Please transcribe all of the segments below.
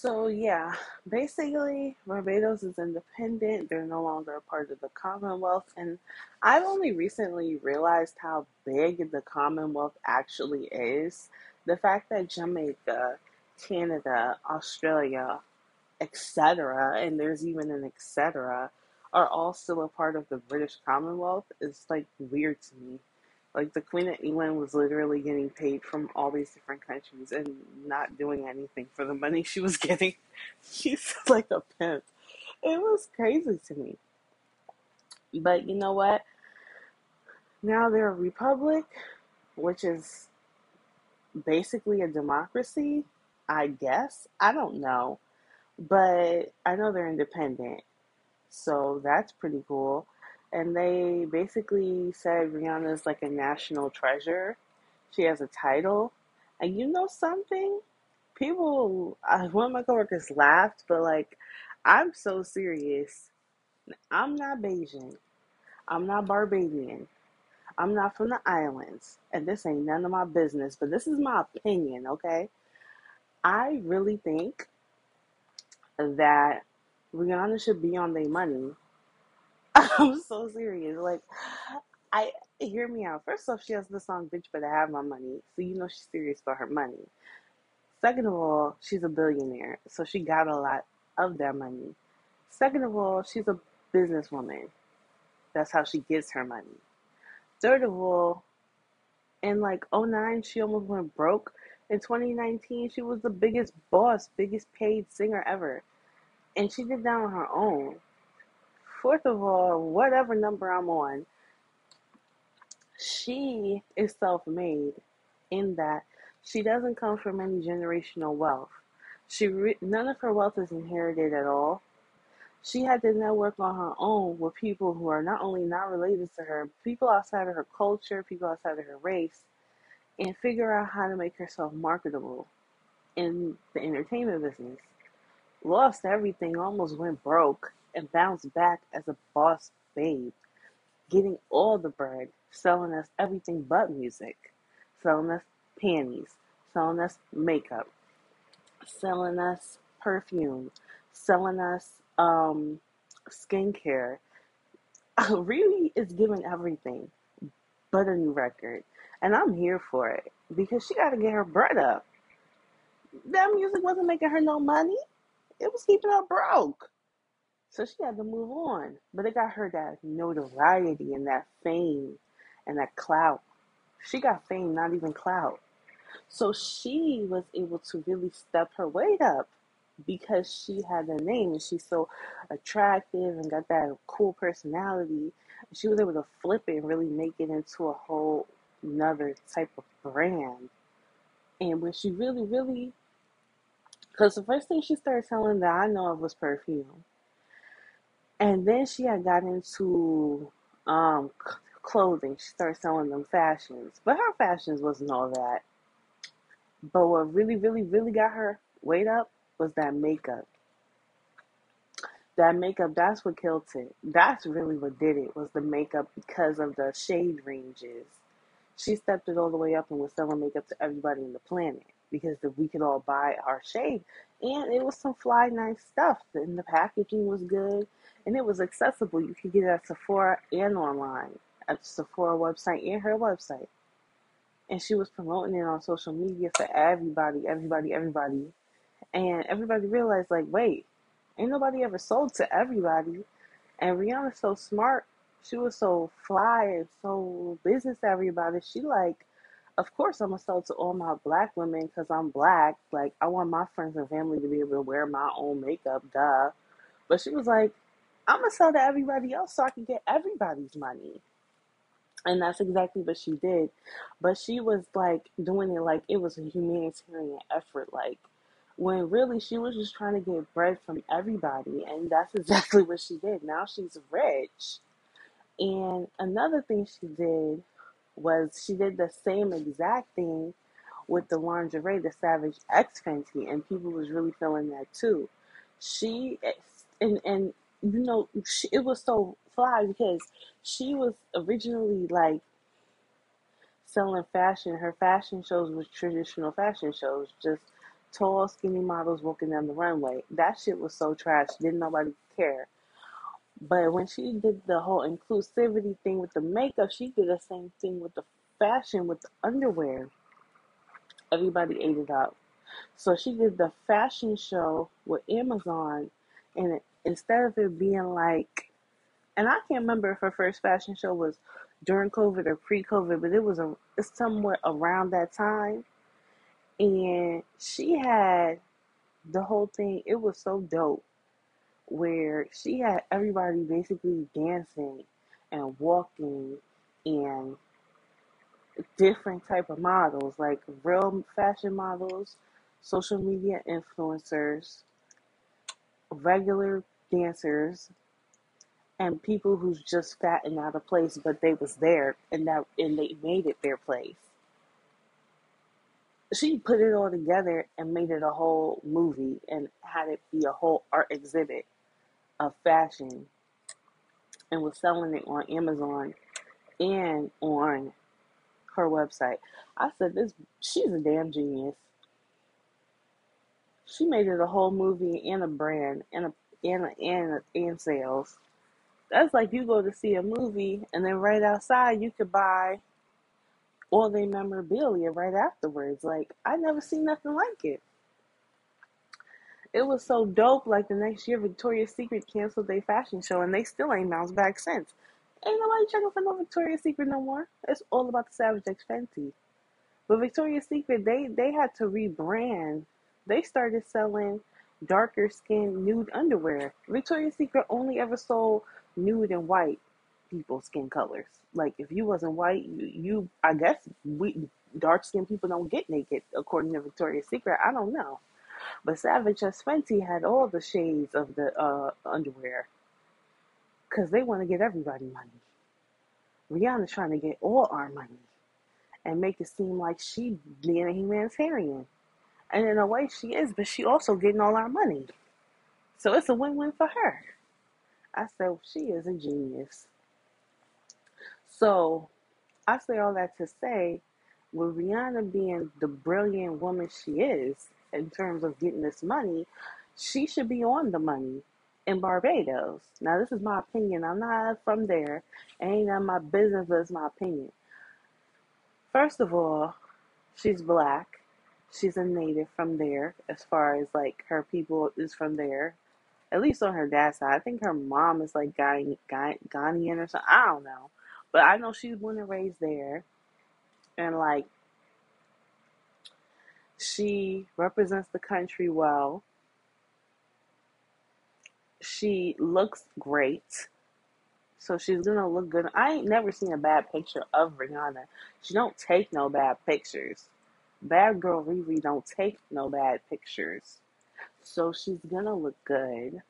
So yeah, basically Barbados is independent. They're no longer a part of the Commonwealth, and I've only recently realized how big the Commonwealth actually is. The fact that Jamaica, Canada, Australia, etc., and there's even an etc., are all still a part of the British Commonwealth is like weird to me. Like the Queen of England was literally getting paid from all these different countries and not doing anything for the money she was getting. She's like a pimp. It was crazy to me. But you know what? Now they're a republic, which is basically a democracy, I guess. I don't know. But I know they're independent. So that's pretty cool. And they basically said Rihanna's like a national treasure. She has a title. And you know something? People, one of my coworkers laughed, but like, I'm so serious. I'm not Bajan. I'm not Barbadian. I'm not from the islands. And this ain't none of my business, but this is my opinion, okay? I really think that Rihanna should be on their money. I'm so serious. Like, I hear me out. First off, she has the song "Bitch Better Have My Money," so you know she's serious about her money. Second of all, she's a billionaire, so she got a lot of that money. Second of all, she's a businesswoman. That's how she gets her money. Third of all, in like '09, she almost went broke. In 2019, she was the biggest boss, biggest paid singer ever. And she did that on her own. Fourth of all, whatever number I'm on, she is self made in that she doesn't come from any generational wealth. She re- none of her wealth is inherited at all. She had to network on her own with people who are not only not related to her, people outside of her culture, people outside of her race, and figure out how to make herself marketable in the entertainment business. Lost everything, almost went broke, and bounce back as a boss babe, getting all the bread, selling us everything but music, selling us panties, selling us makeup, selling us perfume, selling us um, skincare. really is giving everything but a new record. And I'm here for it because she got to get her bread up. That music wasn't making her no money, it was keeping her broke. So she had to move on. But it got her that notoriety and that fame and that clout. She got fame, not even clout. So she was able to really step her weight up because she had a name and she's so attractive and got that cool personality. She was able to flip it and really make it into a whole another type of brand. And when she really, really, because the first thing she started selling that I know of was perfume. And then she had got into um, c- clothing. She started selling them fashions. But her fashions wasn't all that. But what really, really, really got her weight up was that makeup. That makeup, that's what killed it. That's really what did it, was the makeup because of the shade ranges. She stepped it all the way up and was selling makeup to everybody on the planet because the, we could all buy our shade. And it was some fly, nice stuff. And the packaging was good and it was accessible. You could get it at Sephora and online, at Sephora website and her website. And she was promoting it on social media for everybody, everybody, everybody. And everybody realized, like, wait, ain't nobody ever sold to everybody. And Rihanna's so smart. She was so fly and so business everybody. She like, of course I'm gonna sell to all my black women because I'm black. Like I want my friends and family to be able to wear my own makeup, duh. But she was like, I'm gonna sell to everybody else so I can get everybody's money. And that's exactly what she did. But she was like doing it like it was a humanitarian effort, like when really she was just trying to get bread from everybody. And that's exactly what she did. Now she's rich. And another thing she did was she did the same exact thing with the lingerie, the Savage X Fenty, and people was really feeling that too. She eh, and and you know she, it was so fly because she was originally like selling fashion. Her fashion shows was traditional fashion shows, just tall, skinny models walking down the runway. That shit was so trash. Didn't nobody care. But when she did the whole inclusivity thing with the makeup, she did the same thing with the fashion with the underwear. Everybody ate it up. So she did the fashion show with Amazon, and instead of it being like, and I can't remember if her first fashion show was during COVID or pre-COVID, but it was a it's somewhere around that time, and she had the whole thing. It was so dope where she had everybody basically dancing and walking and different type of models like real fashion models social media influencers regular dancers and people who's just fat and out of place but they was there and that and they made it their place she put it all together and made it a whole movie and had it be a whole art exhibit of fashion and was selling it on Amazon and on her website. I said, "This, she's a damn genius. She made it a whole movie and a brand and a and a, and a, and sales. That's like you go to see a movie and then right outside you could buy all their memorabilia right afterwards. Like I never seen nothing like it. It was so dope. Like the next year, Victoria's Secret canceled their fashion show, and they still ain't bounced back since. Ain't nobody checking for no Victoria's Secret no more. It's all about the Savage X Fenty. But Victoria's Secret, they they had to rebrand. They started selling darker skin nude underwear. Victoria's Secret only ever sold nude and white people skin colors. Like if you wasn't white, you, you I guess we dark skinned people don't get naked according to Victoria's Secret. I don't know. But Savage X Fenty had all the shades of the uh, underwear because they want to get everybody money. Rihanna's trying to get all our money and make it seem like she being a humanitarian. And in a way she is, but she also getting all our money. So it's a win-win for her. I said she is a genius. So I say all that to say, with Rihanna being the brilliant woman she is in terms of getting this money, she should be on the money in Barbados. Now, this is my opinion. I'm not from there. It ain't none my business, but it's my opinion. First of all, she's black. She's a native from there, as far as like her people is from there. At least on her dad's side. I think her mom is like Ghan- Ghan- Ghanaian or something. I don't know. But I know she's born and raised there. And like, she represents the country well. She looks great. So she's gonna look good. I ain't never seen a bad picture of Rihanna. She don't take no bad pictures. Bad girl Riri don't take no bad pictures. So she's gonna look good.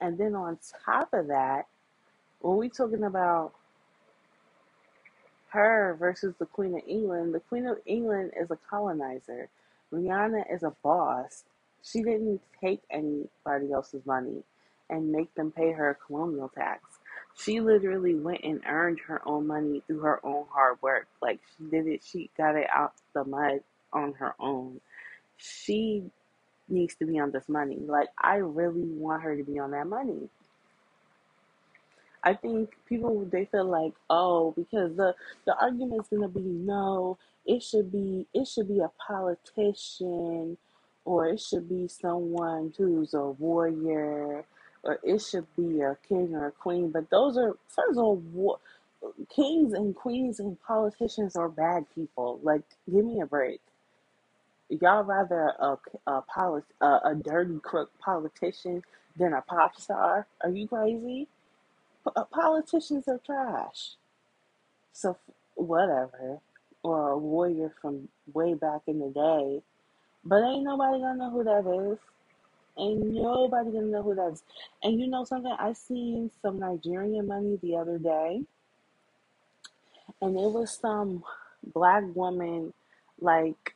And then on top of that, when we talking about her versus the Queen of England, the Queen of England is a colonizer. Rihanna is a boss. She didn't take anybody else's money and make them pay her colonial tax. She literally went and earned her own money through her own hard work. Like she did it, she got it out the mud on her own. She needs to be on this money. Like I really want her to be on that money. I think people they feel like, oh, because the the argument's gonna be no, it should be it should be a politician or it should be someone who's a warrior or it should be a king or a queen. But those are first of all kings and queens and politicians are bad people. Like give me a break. Y'all rather a a, a, a dirty crook politician than a pop star? Are you crazy? P- uh, politicians are trash. So whatever, or a warrior from way back in the day. But ain't nobody gonna know who that is. Ain't nobody gonna know who that is. And you know something? I seen some Nigerian money the other day, and it was some black woman like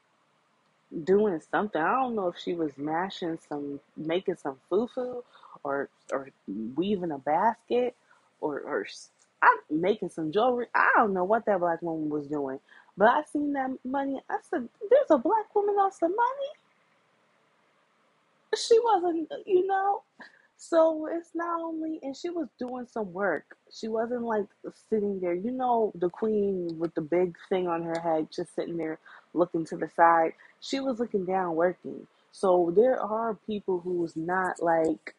doing something. I don't know if she was mashing some, making some fufu, or or weaving a basket, or or I making some jewelry. I don't know what that black woman was doing, but I seen that money. I said, "There's a black woman on some money." she wasn't, you know. So it's not only, and she was doing some work. She wasn't like sitting there, you know, the queen with the big thing on her head, just sitting there looking to the side. She was looking down, working. So there are people who's not like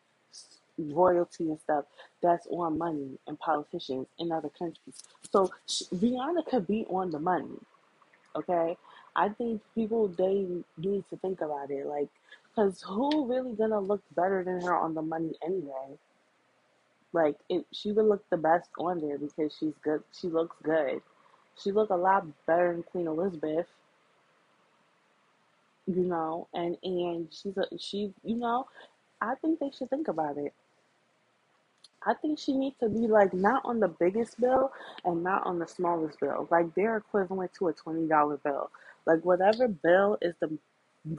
royalty and stuff that's on money and politicians in other countries. So sh Rihanna could be on the money. Okay, I think people they need to think about it, like, cause who really gonna look better than her on the money anyway? Like, it, she would look the best on there because she's good. She looks good. She look a lot better than Queen Elizabeth, you know. And and she's a she, you know. I think they should think about it. I think she needs to be like not on the biggest bill and not on the smallest bill. Like they're equivalent to a twenty dollar bill. Like whatever bill is the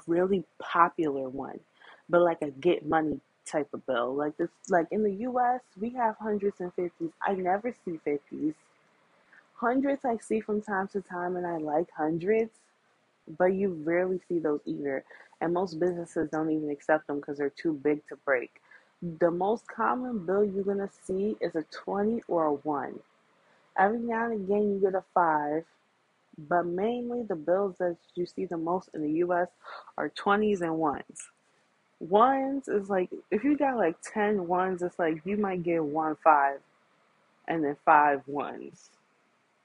really popular one, but like a get money type of bill. Like this, like in the U.S., we have hundreds and fifties. I never see fifties. Hundreds I see from time to time, and I like hundreds, but you rarely see those either. And most businesses don't even accept them because they're too big to break. The most common bill you're gonna see is a 20 or a 1. Every now and again you get a 5, but mainly the bills that you see the most in the US are 20s and 1s. Ones is like if you got like 10 ones, it's like you might get one five and then five ones,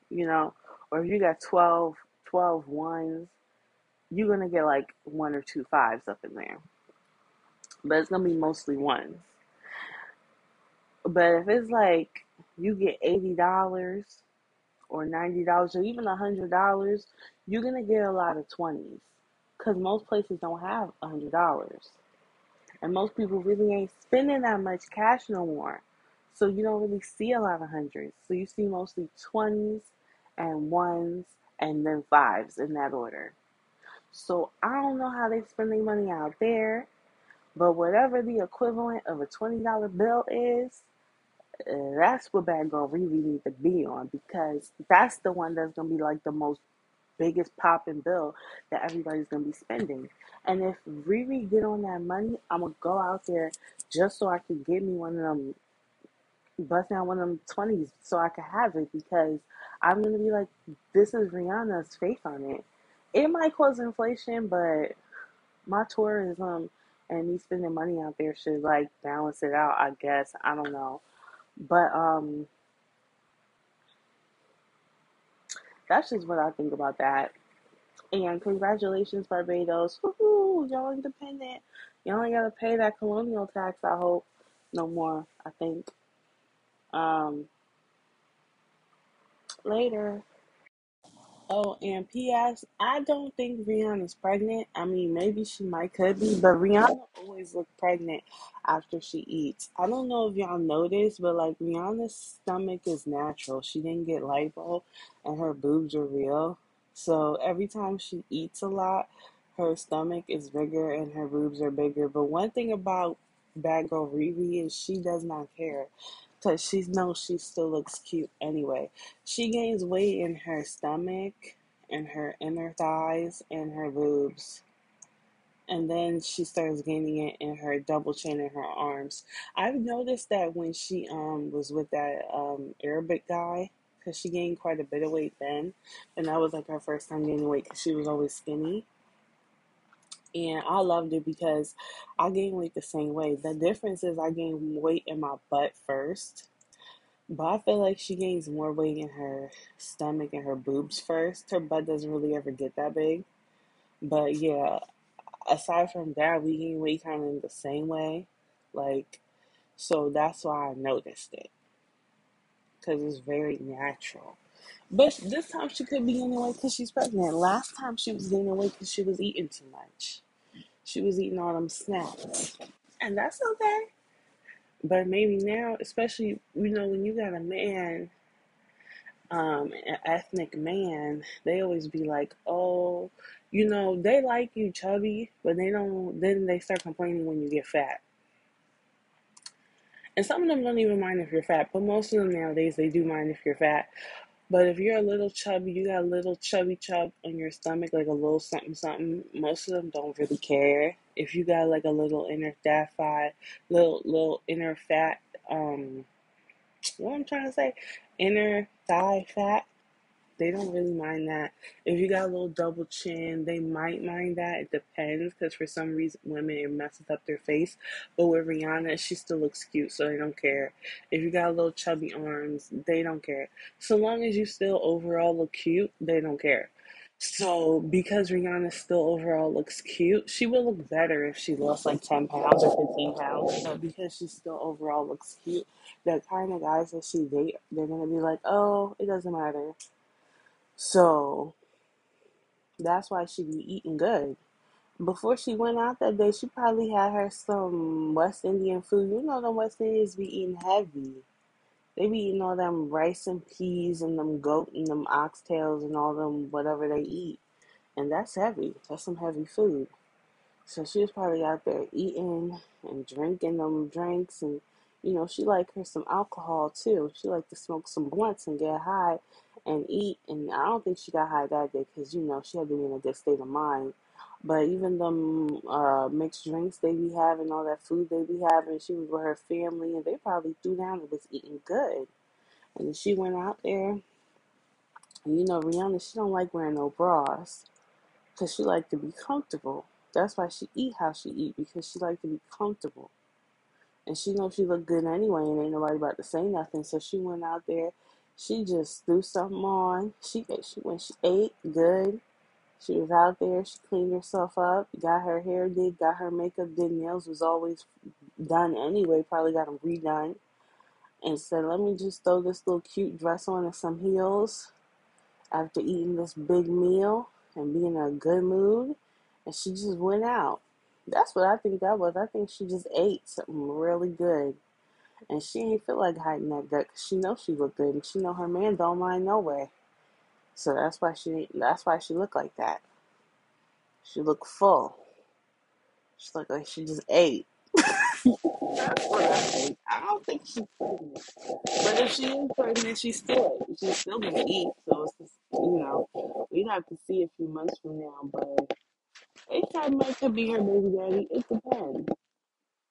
you know, or if you got 12, 12 ones, you're gonna get like one or two fives up in there, but it's gonna be mostly ones. But if it's like you get eighty dollars or ninety dollars or even a hundred dollars, you're gonna get a lot of twenties because most places don't have a hundred dollars, and most people really ain't spending that much cash no more. So you don't really see a lot of hundreds. So you see mostly twenties and ones and then fives in that order. So I don't know how they spend their money out there, but whatever the equivalent of a twenty dollar bill is, uh, that's what Bad Girl Riri need to be on because that's the one that's gonna be like the most biggest popping bill that everybody's gonna be spending. And if Riri get on that money, I'm gonna go out there just so I can get me one of them, bust down one of them twenties so I can have it because I'm gonna be like, this is Rihanna's faith on it. It might cause inflation, but my tourism and me spending money out there should like balance it out. I guess I don't know, but um, that's just what I think about that. And congratulations, Barbados. Woohoo! Y'all independent. Y'all ain't gotta pay that colonial tax, I hope. No more, I think. Um, later. Oh, and P.S. I don't think Rihanna's pregnant. I mean, maybe she might could be, but Rihanna always look pregnant after she eats. I don't know if y'all noticed, but like Rihanna's stomach is natural. She didn't get lipo, and her boobs are real. So every time she eats a lot, her stomach is bigger and her boobs are bigger. But one thing about Bad Girl Riri is she does not care because she knows she still looks cute anyway. She gains weight in her stomach, in her inner thighs, and her boobs. And then she starts gaining it in her double chin in her arms. I've noticed that when she um was with that um Arabic guy, because she gained quite a bit of weight then, and that was like her first time gaining weight because she was always skinny. And I loved it because I gained weight the same way. The difference is I gained weight in my butt first, but I feel like she gains more weight in her stomach and her boobs first. Her butt doesn't really ever get that big. But yeah, aside from that, we gain weight kind of in the same way. Like, so that's why I noticed it because it's very natural. But this time she could be gaining weight because she's pregnant. Last time she was gaining weight because she was eating too much. She was eating all them snacks. And that's okay. But maybe now, especially, you know, when you got a man, um, an ethnic man, they always be like, oh, you know, they like you chubby, but they don't, then they start complaining when you get fat. And some of them don't even mind if you're fat, but most of them nowadays, they do mind if you're fat. But if you're a little chubby, you got a little chubby chub on your stomach, like a little something something. Most of them don't really care. If you got like a little inner fat little little inner fat, um, what I'm trying to say, inner thigh fat, they don't really mind that. If you got a little double chin, they might mind that. It depends, because for some reason, women it messes up their face. But with Rihanna, she still looks cute, so they don't care. If you got a little chubby arms, they don't care. So long as you still overall look cute, they don't care. So because Rihanna still overall looks cute, she will look better if she lost like 10 pounds or 15 pounds. But because she still overall looks cute, the kind of guys that she date, they're gonna be like, oh, it doesn't matter. So that's why she be eating good. Before she went out that day, she probably had her some West Indian food. You know, the West Indians be eating heavy. They be eating all them rice and peas and them goat and them oxtails and all them whatever they eat. And that's heavy. That's some heavy food. So she was probably out there eating and drinking them drinks and you know, she liked her some alcohol too. She liked to smoke some blunts and get high and eat. And I don't think she got high that day because you know she had to be in a good state of mind. But even them uh, mixed drinks they be having, all that food they be having, she was with her family and they probably threw down and was eating good. And she went out there, and you know Rihanna, she don't like wearing no bras because she like to be comfortable. That's why she eat how she eat because she like to be comfortable. And she knows she looked good anyway, and ain't nobody about to say nothing. So she went out there. She just threw something on. She she when she ate good. She was out there. She cleaned herself up. Got her hair did. Got her makeup did. Nails was always done anyway. Probably got them redone. And said, "Let me just throw this little cute dress on and some heels." After eating this big meal and being in a good mood, and she just went out. That's what I think that was. I think she just ate something really good. And she ain't feel like hiding that gut she knows she looked good and she know her man don't mind no way. So that's why she that's why she look like that. She look full. She looked like she just ate. I. I don't think she's pregnant. But if she is pregnant, she's still she's still gonna eat. So it's just you know, we'd have to see a few months from now. But ASAP might could be her baby daddy. It depends.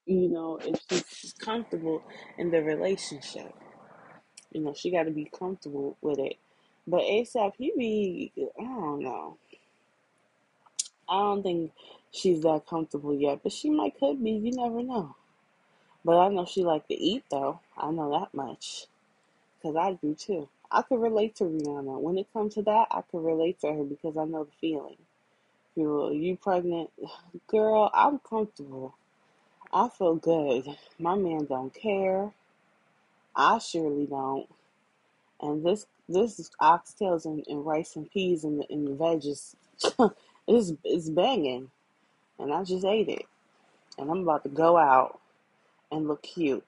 You know, if she's comfortable in the relationship. You know, she got to be comfortable with it. But ASAP, he be, I don't know. I don't think she's that comfortable yet, but she might could be. You never know. But I know she like to eat though. I know that much because I do too. I could relate to Rihanna when it comes to that. I could relate to her because I know the feeling. You, you pregnant, girl? I'm comfortable. I feel good. My man don't care. I surely don't. And this this oxtails and, and rice and peas and the, and the veggies is is banging. And I just ate it. And I'm about to go out and look cute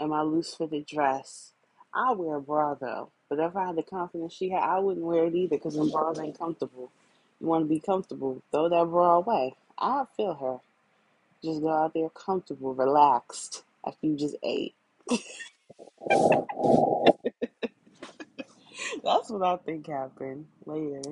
in my loose fitted dress. I wear a bra though. But if I had the confidence she had, I wouldn't wear it either because them bras ain't comfortable. You want to be comfortable, throw that bra away. I feel her. Just go out there comfortable, relaxed after you just ate. That's what I think happened later.